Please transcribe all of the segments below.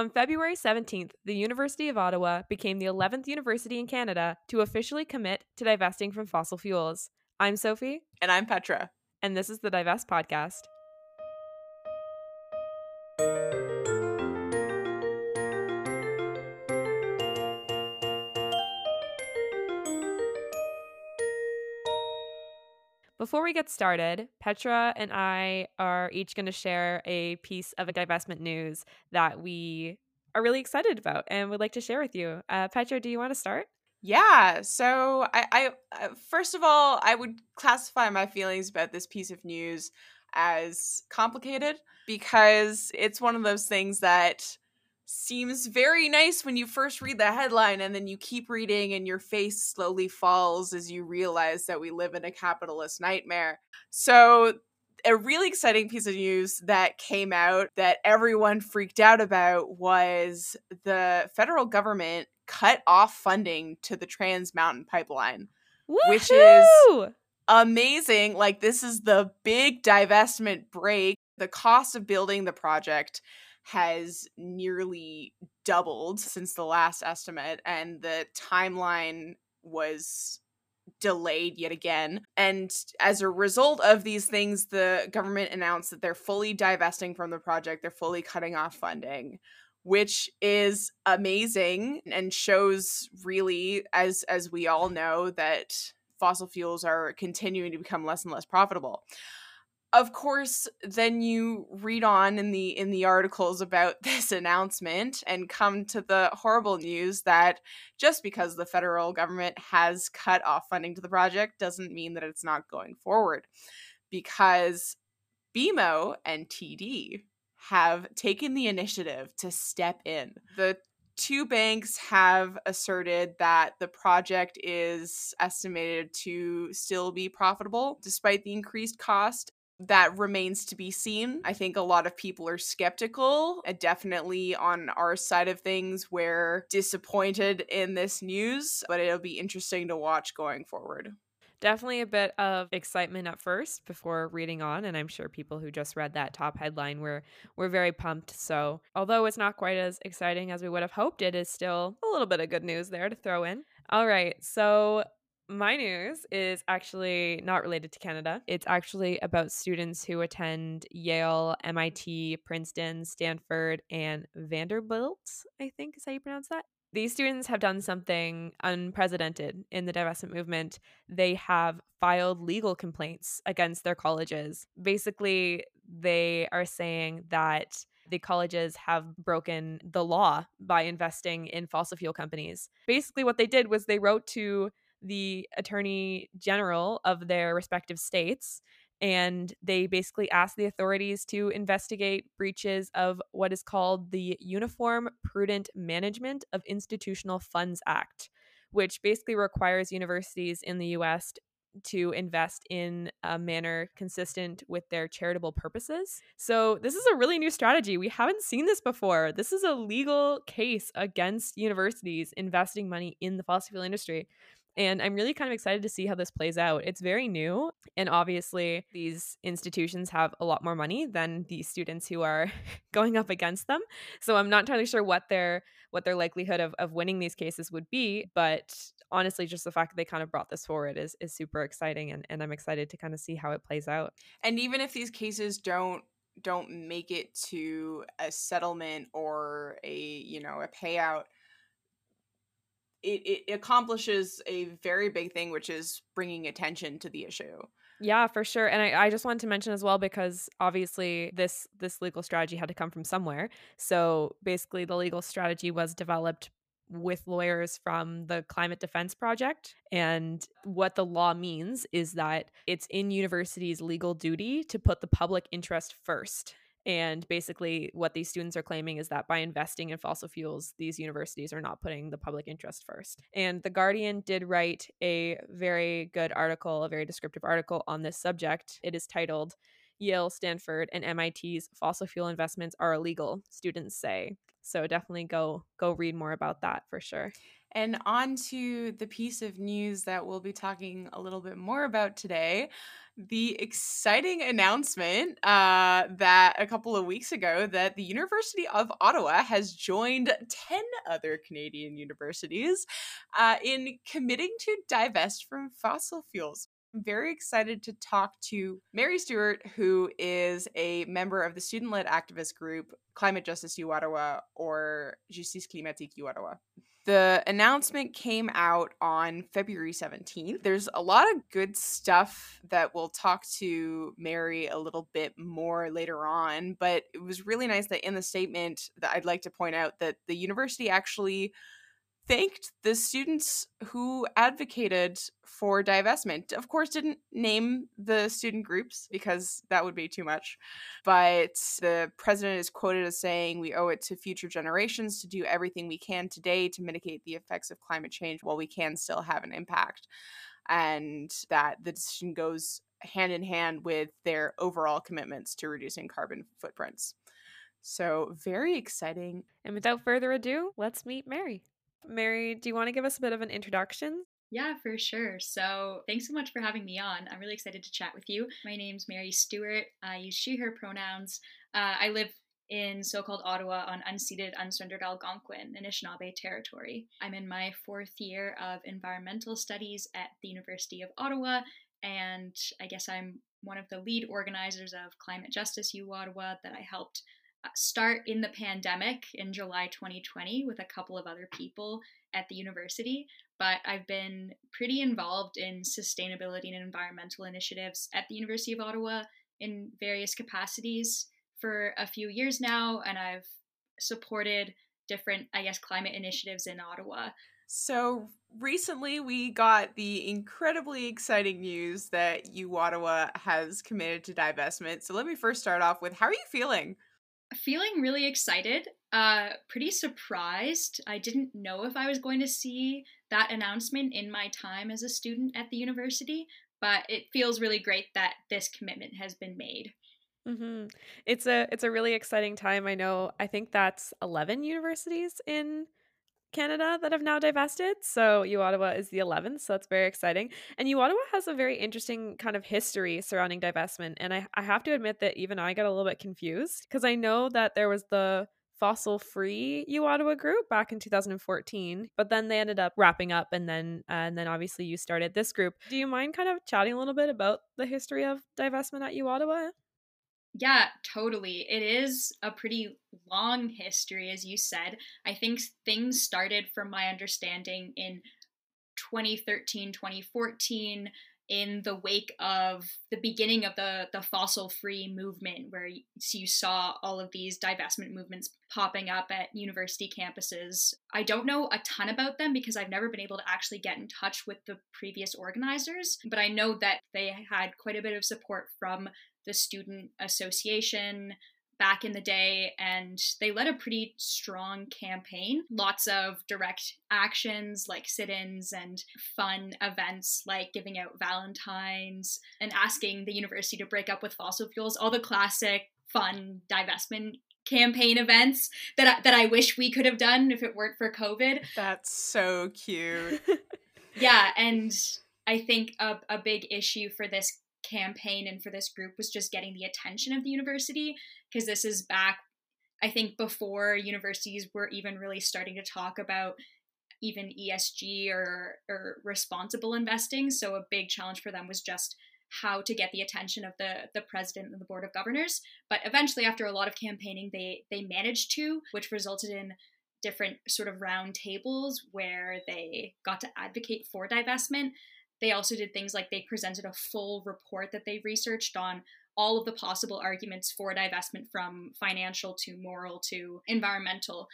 On February 17th, the University of Ottawa became the 11th university in Canada to officially commit to divesting from fossil fuels. I'm Sophie. And I'm Petra. And this is the Divest Podcast. Before we get started, Petra and I are each going to share a piece of a divestment news that we are really excited about and would like to share with you. Uh, Petra, do you want to start? Yeah. So, I, I uh, first of all, I would classify my feelings about this piece of news as complicated because it's one of those things that seems very nice when you first read the headline and then you keep reading and your face slowly falls as you realize that we live in a capitalist nightmare. So, a really exciting piece of news that came out that everyone freaked out about was the federal government cut off funding to the Trans Mountain Pipeline, Woo-hoo! which is amazing. Like, this is the big divestment break. The cost of building the project has nearly doubled since the last estimate, and the timeline was delayed yet again. And as a result of these things, the government announced that they're fully divesting from the project, they're fully cutting off funding which is amazing and shows really as as we all know that fossil fuels are continuing to become less and less profitable of course then you read on in the in the articles about this announcement and come to the horrible news that just because the federal government has cut off funding to the project doesn't mean that it's not going forward because BMO and TD have taken the initiative to step in. The two banks have asserted that the project is estimated to still be profitable despite the increased cost that remains to be seen. I think a lot of people are skeptical, and definitely on our side of things, we're disappointed in this news, but it'll be interesting to watch going forward. Definitely a bit of excitement at first before reading on, and I'm sure people who just read that top headline were were very pumped. So, although it's not quite as exciting as we would have hoped, it is still a little bit of good news there to throw in. All right, so my news is actually not related to Canada. It's actually about students who attend Yale, MIT, Princeton, Stanford, and Vanderbilt, I think is how you pronounce that. These students have done something unprecedented in the divestment movement. They have filed legal complaints against their colleges. Basically, they are saying that the colleges have broken the law by investing in fossil fuel companies. Basically, what they did was they wrote to the attorney general of their respective states and they basically asked the authorities to investigate breaches of what is called the Uniform Prudent Management of Institutional Funds Act, which basically requires universities in the US to invest in a manner consistent with their charitable purposes. So, this is a really new strategy. We haven't seen this before. This is a legal case against universities investing money in the fossil fuel industry. And I'm really kind of excited to see how this plays out. It's very new. And obviously, these institutions have a lot more money than the students who are going up against them. So I'm not entirely sure what their what their likelihood of, of winning these cases would be. But honestly, just the fact that they kind of brought this forward is is super exciting and, and I'm excited to kind of see how it plays out. And even if these cases don't don't make it to a settlement or a, you know, a payout, it, it accomplishes a very big thing, which is bringing attention to the issue. Yeah, for sure. And I, I just wanted to mention as well because obviously this this legal strategy had to come from somewhere. So basically the legal strategy was developed with lawyers from the Climate Defense Project. And what the law means is that it's in universities' legal duty to put the public interest first. And basically, what these students are claiming is that by investing in fossil fuels, these universities are not putting the public interest first. And The Guardian did write a very good article, a very descriptive article on this subject. It is titled, Yale, Stanford, and MIT's fossil fuel investments are illegal, students say. So definitely go go read more about that for sure. And on to the piece of news that we'll be talking a little bit more about today the exciting announcement uh, that a couple of weeks ago that the University of Ottawa has joined 10 other Canadian universities uh, in committing to divest from fossil fuels. I'm very excited to talk to Mary Stuart, who is a member of the student led activist group Climate Justice U Ottawa or Justice Climatique U Ottawa. The announcement came out on February 17th. There's a lot of good stuff that we'll talk to Mary a little bit more later on, but it was really nice that in the statement that I'd like to point out that the university actually thanked the students who advocated for divestment. Of course, didn't name the student groups because that would be too much. But the president is quoted as saying, We owe it to future generations to do everything we can today to mitigate the effects of climate change while we can still have an impact. And that the decision goes hand in hand with their overall commitments to reducing carbon footprints. So, very exciting. And without further ado, let's meet Mary. Mary, do you want to give us a bit of an introduction? Yeah, for sure. So, thanks so much for having me on. I'm really excited to chat with you. My name's Mary Stuart. I use she, her pronouns. Uh, I live in so called Ottawa on unceded, unsurrendered Algonquin, Anishinaabe territory. I'm in my fourth year of environmental studies at the University of Ottawa, and I guess I'm one of the lead organizers of Climate Justice U Ottawa that I helped start in the pandemic in July 2020 with a couple of other people at the university. But I've been pretty involved in sustainability and environmental initiatives at the University of Ottawa in various capacities for a few years now, and I've supported different, I guess, climate initiatives in Ottawa. So recently we got the incredibly exciting news that U Ottawa has committed to divestment. So let me first start off with how are you feeling? Feeling really excited, uh, pretty surprised. I didn't know if I was going to see that announcement in my time as a student at the university, but it feels really great that this commitment has been made. Mm-hmm. It's a it's a really exciting time. I know. I think that's eleven universities in Canada that have now divested. So U Ottawa is the 11th. So that's very exciting. And U Ottawa has a very interesting kind of history surrounding divestment. And I, I have to admit that even I got a little bit confused because I know that there was the fossil free U Ottawa group back in 2014, but then they ended up wrapping up and then uh, and then obviously you started this group. Do you mind kind of chatting a little bit about the history of divestment at U Ottawa? Yeah, totally. It is a pretty long history, as you said. I think things started, from my understanding, in 2013, 2014, in the wake of the beginning of the, the fossil free movement, where you, you saw all of these divestment movements popping up at university campuses. I don't know a ton about them because I've never been able to actually get in touch with the previous organizers, but I know that they had quite a bit of support from the student association back in the day and they led a pretty strong campaign. Lots of direct actions like sit-ins and fun events like giving out valentines and asking the university to break up with fossil fuels. All the classic fun divestment campaign events that I, that I wish we could have done if it weren't for covid. That's so cute. Yeah and I think a, a big issue for this campaign and for this group was just getting the attention of the university because this is back I think before universities were even really starting to talk about even ESG or or responsible investing. So a big challenge for them was just how to get the attention of the the president and the board of governors. But eventually, after a lot of campaigning, they they managed to, which resulted in different sort of round tables where they got to advocate for divestment. They also did things like they presented a full report that they researched on all of the possible arguments for divestment from financial to moral to environmental.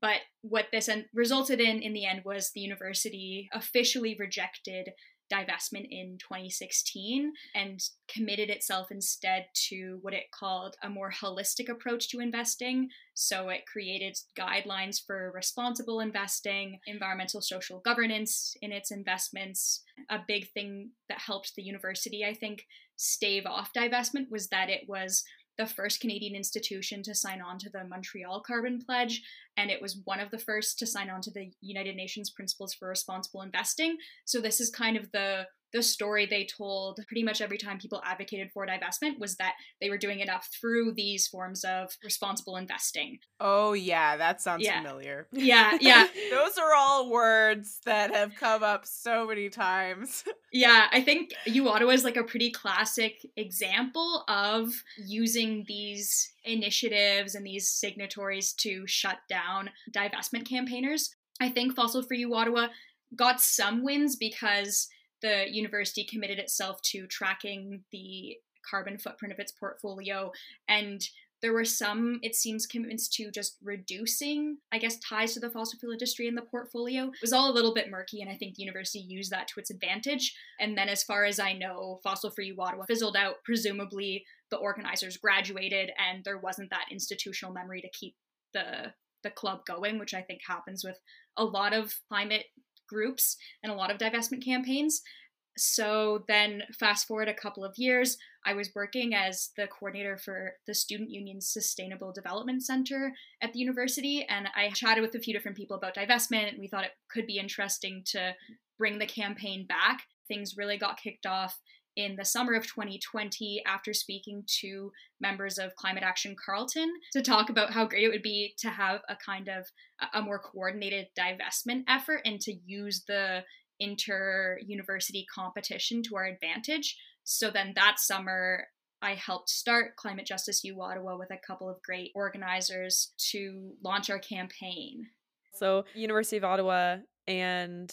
But what this resulted in in the end was the university officially rejected divestment in 2016 and committed itself instead to what it called a more holistic approach to investing. So it created guidelines for responsible investing, environmental social governance in its investments. A big thing that helped the university, I think, stave off divestment was that it was the first Canadian institution to sign on to the Montreal Carbon Pledge, and it was one of the first to sign on to the United Nations Principles for Responsible Investing. So this is kind of the the story they told pretty much every time people advocated for divestment was that they were doing enough through these forms of responsible investing. Oh, yeah, that sounds Yeah. familiar. Yeah, yeah. Those are all words that have come up so many times. Yeah, I think U Ottawa is like a pretty classic example of using these initiatives and these signatories to shut down divestment campaigners. I think Fossil Free Ottawa got some wins because the university committed itself to tracking the carbon footprint of its portfolio. And there were some it seems commitments to just reducing i guess ties to the fossil fuel industry in the portfolio. It was all a little bit murky and i think the university used that to its advantage. And then as far as i know fossil free ottawa fizzled out. Presumably the organizers graduated and there wasn't that institutional memory to keep the the club going which i think happens with a lot of climate groups and a lot of divestment campaigns. So then fast forward a couple of years i was working as the coordinator for the student union's sustainable development center at the university and i chatted with a few different people about divestment and we thought it could be interesting to bring the campaign back. Things really got kicked off in the summer of 2020 after speaking to members of climate action Carleton to talk about how great it would be to have a kind of a more coordinated divestment effort and to use the inter university competition to our advantage. So then that summer, I helped start Climate Justice U Ottawa with a couple of great organizers to launch our campaign. So, University of Ottawa and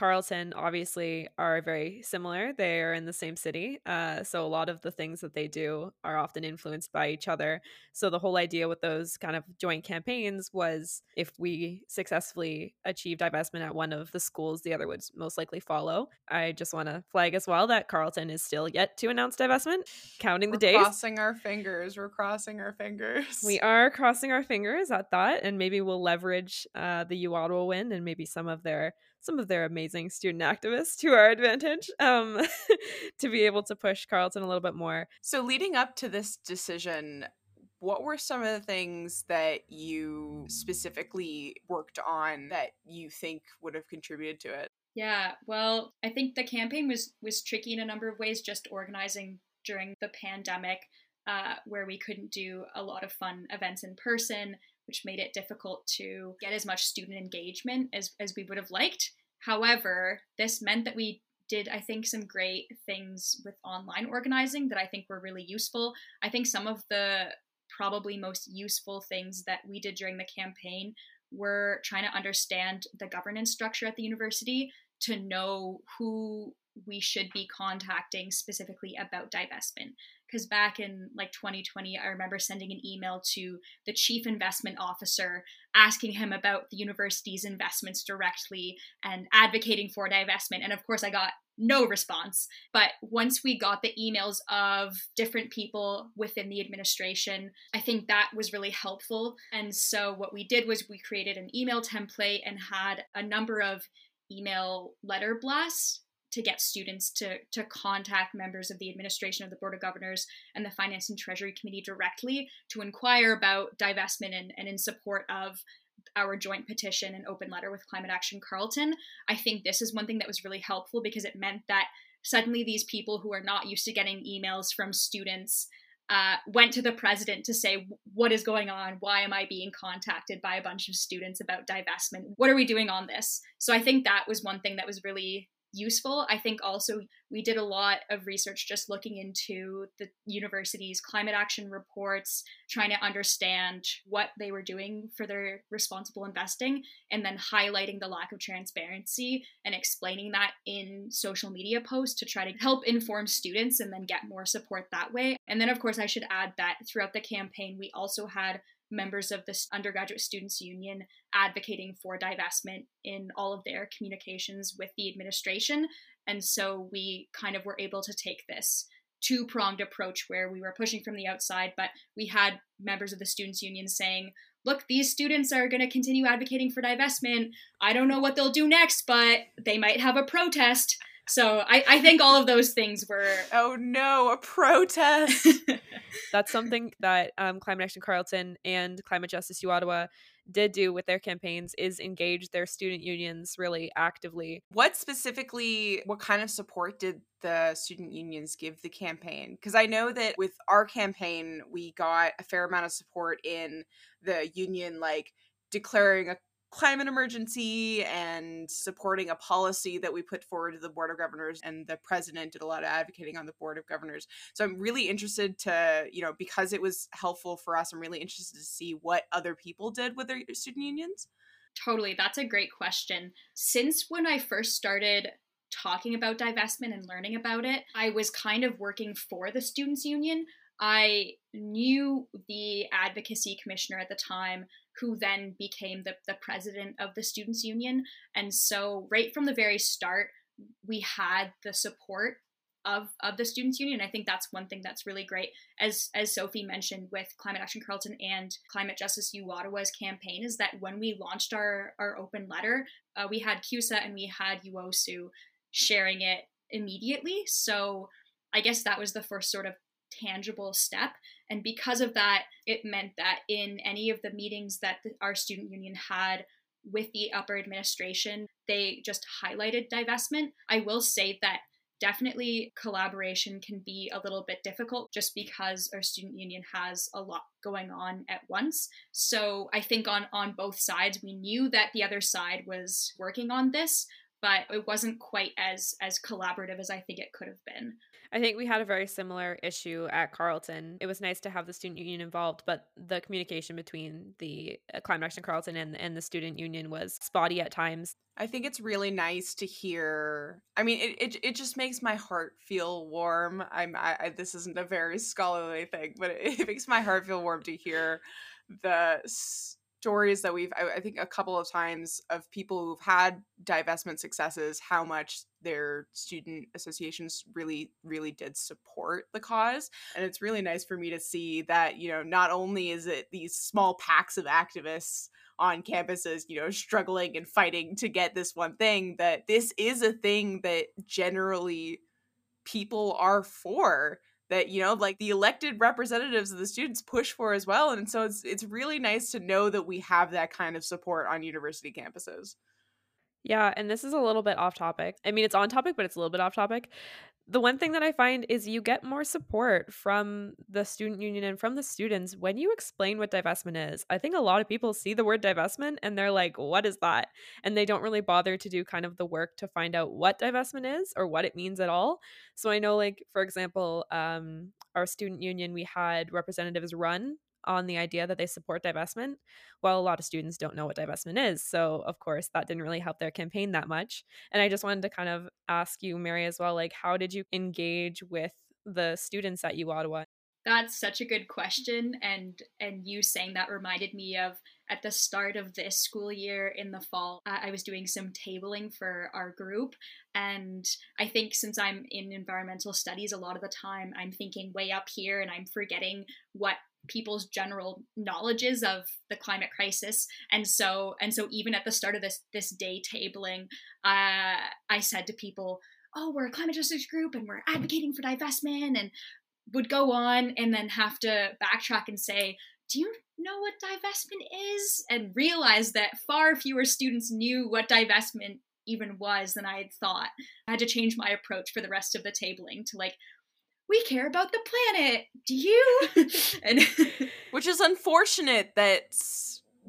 Carleton obviously are very similar. They are in the same city. Uh, so, a lot of the things that they do are often influenced by each other. So, the whole idea with those kind of joint campaigns was if we successfully achieve divestment at one of the schools, the other would most likely follow. I just want to flag as well that Carleton is still yet to announce divestment, counting We're the days. crossing our fingers. We're crossing our fingers. We are crossing our fingers at that, and maybe we'll leverage uh, the U Ottawa win and maybe some of their some of their amazing student activists to our advantage um, to be able to push Carleton a little bit more. So, leading up to this decision, what were some of the things that you specifically worked on that you think would have contributed to it? Yeah, well, I think the campaign was was tricky in a number of ways. Just organizing during the pandemic, uh, where we couldn't do a lot of fun events in person, which made it difficult to get as much student engagement as as we would have liked. However, this meant that we did I think some great things with online organizing that I think were really useful. I think some of the probably most useful things that we did during the campaign were trying to understand the governance structure at the university to know who we should be contacting specifically about divestment because back in like 2020 i remember sending an email to the chief investment officer asking him about the university's investments directly and advocating for divestment and of course i got no response. But once we got the emails of different people within the administration i think that was really helpful. And so what we did was we created an email template and had a number of email letter blasts to get students to to contact members of the administration of the board of governors and the finance and treasury committee directly to inquire about divestment and, and in support of our joint petition and open letter with climate action carleton i think this is one thing that was really helpful because it meant that suddenly these people who are not used to getting emails from students uh, went to the president to say what is going on? Why am i being contacted by a bunch of students about divestment? What are we doing on this? So i think that was one thing that was really useful. I think also we did a lot of research just looking into the university's climate action reports, trying to understand what they were doing for their responsible investing, and then highlighting the lack of transparency and explaining that in social media posts to try to help inform students and then get more support that way. And then, of course, I should add that throughout the campaign, we also had members of the undergraduate students union advocating for divestment in all of their communications with the administration. And so we kind of were able to take this two pronged approach where we were pushing from the outside but we had members of the students union saying look these students are going to continue advocating for divestment. I don't know what they'll do next but they might have a protest. So I, I think all of those things were Oh no, a protest. That's something that um, Climate Action Carleton and Climate Justice U Ottawa did do with their campaigns is engage their student unions really actively. What specifically, what kind of support did the student unions give the campaign? Because I know that with our campaign, we got a fair amount of support in the union, like declaring a climate emergency and supporting a policy that we put forward to the board of governors and the president did a lot of advocating on the board of governors. So i'm really interested to you know because it was helpful for us i'm really interested to see what other people did with their student unions. Totally that's a great question. Since when i first started talking about divestment and learning about it i was kind of working for the students union. I knew the advocacy commissioner at the time, who then became the, the president of the Students' Union. And so, right from the very start, we had the support of, of the Students' Union. I think that's one thing that's really great. As, as Sophie mentioned with Climate Action carleton and Climate Justice U Ottawa's campaign, is that when we launched our, our open letter, uh, we had CUSA and we had UOSU sharing it immediately. So I guess that was the first sort of tangible step. And because of that, it meant that in any of the meetings that our student union had with the upper administration, they just highlighted divestment. I will say that definitely collaboration can be a little bit difficult just because our student union has a lot going on at once so i think on on both sides we knew that the other side was working on this but it wasn't quite as as collaborative as i think it could have been I think we had a very similar issue at Carleton. It was nice to have the student union involved, but the communication between the uh, Climate Action Carleton and, and the student union was spotty at times. I think it's really nice to hear. I mean, it, it, it just makes my heart feel warm. I'm I, I, this isn't a very scholarly thing, but it, it makes my heart feel warm to hear the stories that we've I, I, think a couple of times of people who've had divestment successes how much their student associations really really did support the cause. And it's really nice for me to see that you know not only is it these small packs of activists on campuses you know struggling and fighting to get this one thing that this is a thing that generally people are for that you know like the elected representatives of the students push for as well and so it's it's really nice to know that we have that kind of support on university campuses. Yeah and this is a little bit off topic. I mean it's on topic but it's a little bit off topic the one thing that I find is you get more support from the student union and from the students when you explain what divestment is. I think a lot of people see the word divestment and they're like, what is that? And they don't really bother to do kind of the work to find out what divestment is or what it means at all. So I know, like, for example, um, our student union, we had representatives run on the idea that they support divestment. Well, a lot of students don't know what divestment is. So, of course, that didn't really help their campaign that much. And I just wanted to kind of ask you, Mary, as well, like, how did you engage with the students at U Ottawa? That's such a good question. And and you saying that reminded me of at the start of this school year in the fall, I was doing some tabling for our group. And I think since I'm in environmental studies, a lot of the time I'm thinking way up here and I'm forgetting what people's general knowledges of the climate crisis. And so and so even at the start of this this day tabling uh, i said to people oh we're a climate justice group and we're advocating for divestment and would go on and then have to backtrack and say do you know what divestment is? and realize that far fewer students knew what divestment even was than i had thought. I had to change my approach for the rest of the tabling to like we care about the planet. Do you? and which is unfortunate that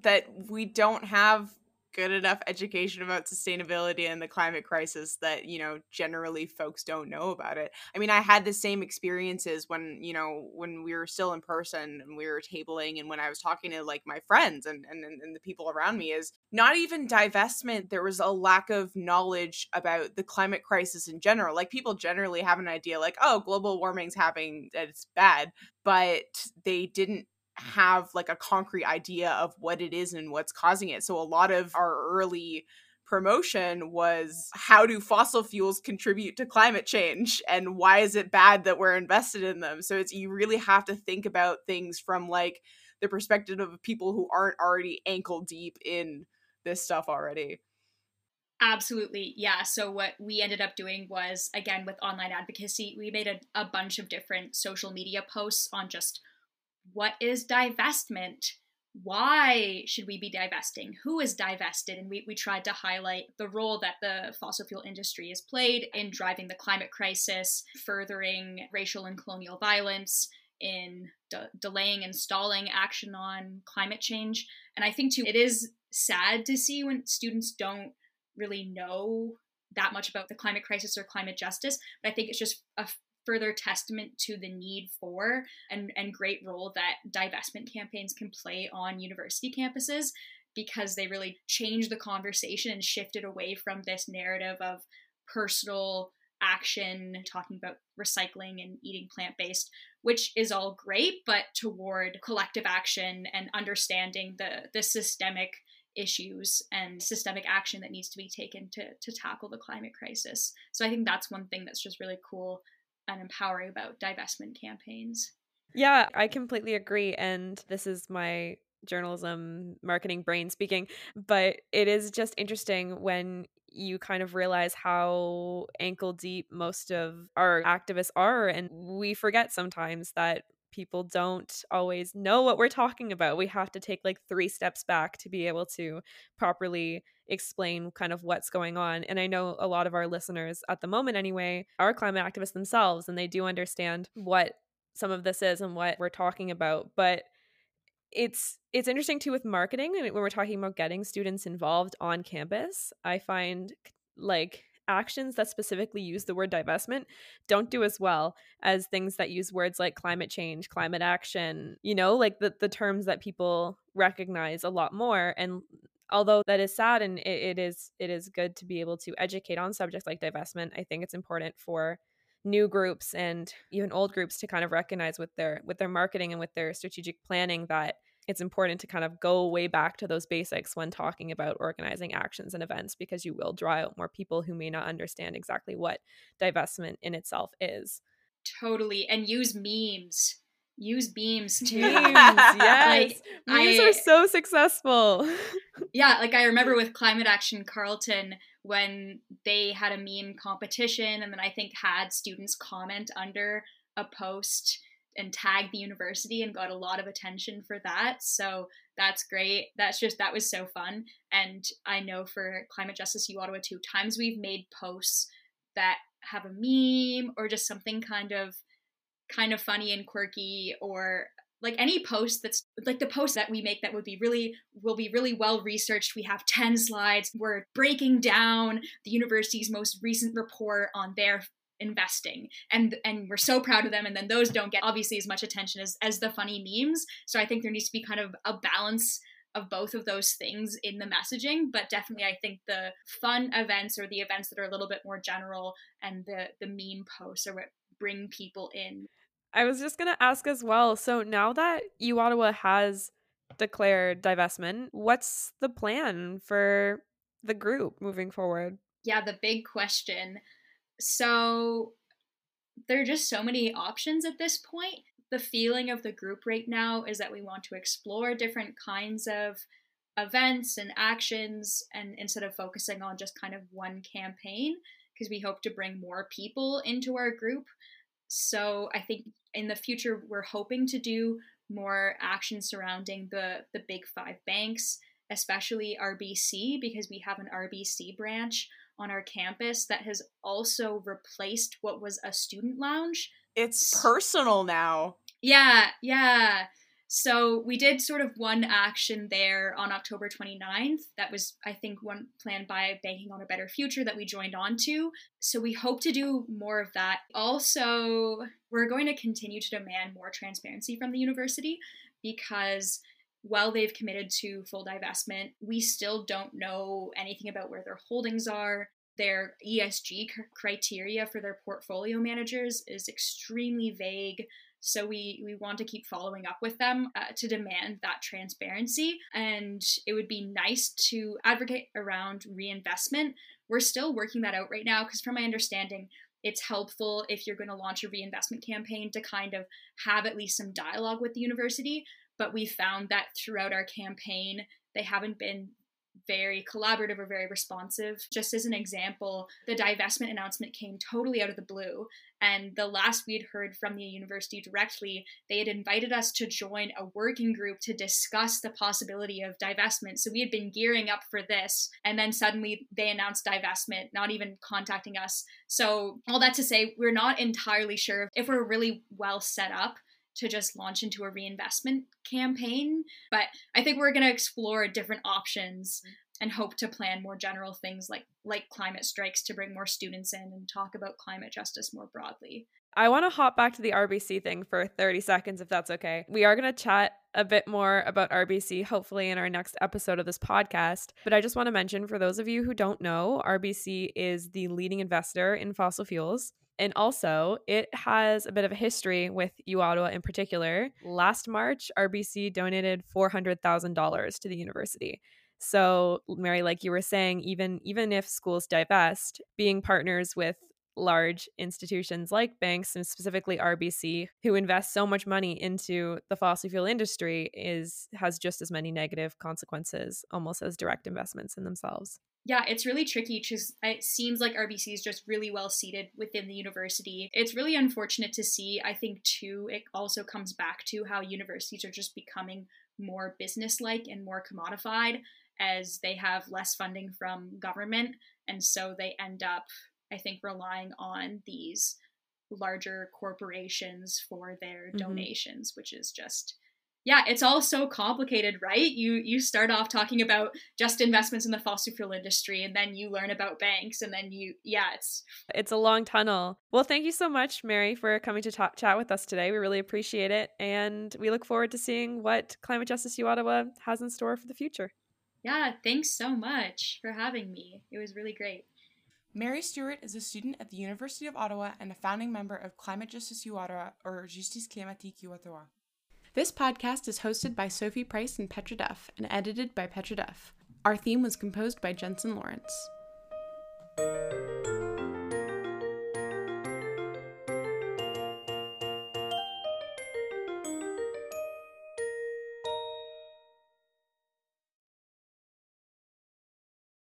that we don't have good enough education about sustainability and the climate crisis that you know generally folks don't know about it. I mean i had the same experiences when you know when we were still in person and we were tabling and when i was talking to like my friends and and, and the people around me is not even divestment there was a lack of knowledge about the climate crisis in general. Like people generally have an idea like oh global warming's happening it's bad but they didn't have like a concrete idea of what it is and what's causing it. So a lot of our early promotion was how do fossil fuels contribute to climate change and why is it bad that we're invested in them? So it's you really have to think about things from like the perspective of people who aren't already ankle deep in this stuff already. Absolutely. Yeah. So, what we ended up doing was, again, with online advocacy, we made a, a bunch of different social media posts on just what is divestment? why should we be divesting? Who is divested? And we, we tried to highlight the role that the fossil fuel industry has played in driving the climate crisis, furthering racial and colonial violence, in de- delaying and stalling action on climate change. And I think, too, it is sad to see when students don't really know that much about the climate crisis or climate justice. But I think it's just a further testament to the need for and, and great role that divestment campaigns can play on university campuses because they really change the conversation and shifted away from this narrative of personal action, talking about recycling and eating plant based, which is all great, but toward collective action and understanding the, the systemic issues and systemic action that needs to be taken to, to tackle the climate crisis. So I think that's one thing that's just really cool and empowering about divestment campaigns. Yeah, I completely agree. And this is my journalism marketing brain speaking, but it is just interesting when you kind of realize how ankle deep most of our activists are. And we forget sometimes that people don't always know what we're talking about. We have to take like three steps back to be able to properly explain kind of what's going on. And I know a lot of our listeners at the moment, anyway, are climate activists themselves and they do understand what some of this is and what we're talking about. But it's it's interesting too with marketing when we're talking about getting students involved on campus i find like actions that specifically use the word divestment don't do as well as things that use words like climate change climate action you know like the, the terms that people recognize a lot more. And although that is sad and it, it is it is good to be able to educate on subjects like divestment i think it's important for new groups and even old groups to kind of recognize with their with their marketing and with their strategic planning that it's important to kind of go way back to those basics when talking about organizing actions and events because you will draw out more people who may not understand exactly what divestment in itself is. Totally. And use memes. Use beams too. Memes, yes. like, memes I, are so successful. yeah, like I remember with Climate Action Carleton when they had a meme competition and then I think had students comment under a post and tagged the university and got a lot of attention for that. So that's great. That's just that was so fun. And I know for Climate Justice U Ottawa too, times we've made posts that have a meme or just something kind of kind of funny and quirky or like any post that's like the post that we make that would be really will be really well researched we have 10 slides we're breaking down the university's most recent report on their investing. And and we're so proud of them and then those don't get obviously as much attention as as the funny memes. So i think there needs to be kind of a balance of both of those things in the messaging but definitely i think the fun events or the events that are a little bit more general and the the meme posts are what bring people in. I was just going to ask as well so now that u ottawa has declared divestment what's the plan for the group moving forward? Yeah the big question so there are just so many options at this point. The feeling of the group right now is that we want to explore different kinds of events and actions and instead of focusing on just kind of one campaign because we hope to bring more people into our group. So I think in the future we're hoping to do more action surrounding the the big 5 banks, especially RBC because we have an RBC branch on our campus that has also replaced what was a student lounge. It's personal now. Yeah, yeah. So we did sort of one action there on October 29th. That was, I think, one planned by Banking on a Better Future that we joined on to. So we hope to do more of that. Also, we're going to continue to demand more transparency from the university because while they've committed to full divestment, we still don't know anything about where their holdings are. Their ESG criteria for their portfolio managers is extremely vague. So we, we want to keep following up with them uh, to demand that transparency. And it would be nice to advocate around reinvestment. We're still working that out right now because, from my understanding, it's helpful if you're going to launch a reinvestment campaign to kind of have at least some dialogue with the university but we found that throughout our campaign, they haven't been very collaborative or very responsive. Just as an example, the divestment announcement came totally out of the blue. And the last we'd heard from the university directly, they had invited us to join a working group to discuss the possibility of divestment. So we had been gearing up for this. And then suddenly they announced divestment, not even contacting us. So, all that to say, we're not entirely sure if we're really well set up to just launch into a reinvestment campaign. But I think we're going to explore different options and hope to plan more general things like like climate strikes to bring more students in and talk about climate justice more broadly. I want to hop back to the RBC thing for 30 seconds if that's okay. We are going to chat a bit more about RBC hopefully in our next episode of this podcast, but I just want to mention for those of you who don't know, RBC is the leading investor in fossil fuels. And also, it has a bit of a history with U in particular. Last March, RBC donated $400,000 to the university. So, Mary, like you were saying, even even if schools divest, being partners with large institutions like banks and specifically RBC who invest so much money into the fossil fuel industry is has just as many negative consequences almost as direct investments in themselves. Yeah, it's really tricky because it seems like RBC is just really well seated within the university. It's really unfortunate to see. I think, too, it also comes back to how universities are just becoming more business-like and more commodified as they have less funding from government. And so they end up, I think, relying on these larger corporations for their mm-hmm. donations, which is just yeah it's all so complicated right? You you start off talking about just investments in the fossil fuel industry and then you learn about banks and then you yeah it's it's a long tunnel. Well thank you so much mary for coming to talk, chat with us today. We really appreciate it and we look forward to seeing what climate justice u ottawa has in store for the future. Yeah thanks so much for having me. It was really great Mary Stuart is a student at the University of Ottawa and a founding member of Climate Justice Ottawa, or Justice Climatique Ottawa. This podcast is hosted by Sophie Price and Petra Duff and edited by Petra Duff. Our theme was composed by Jensen Lawrence.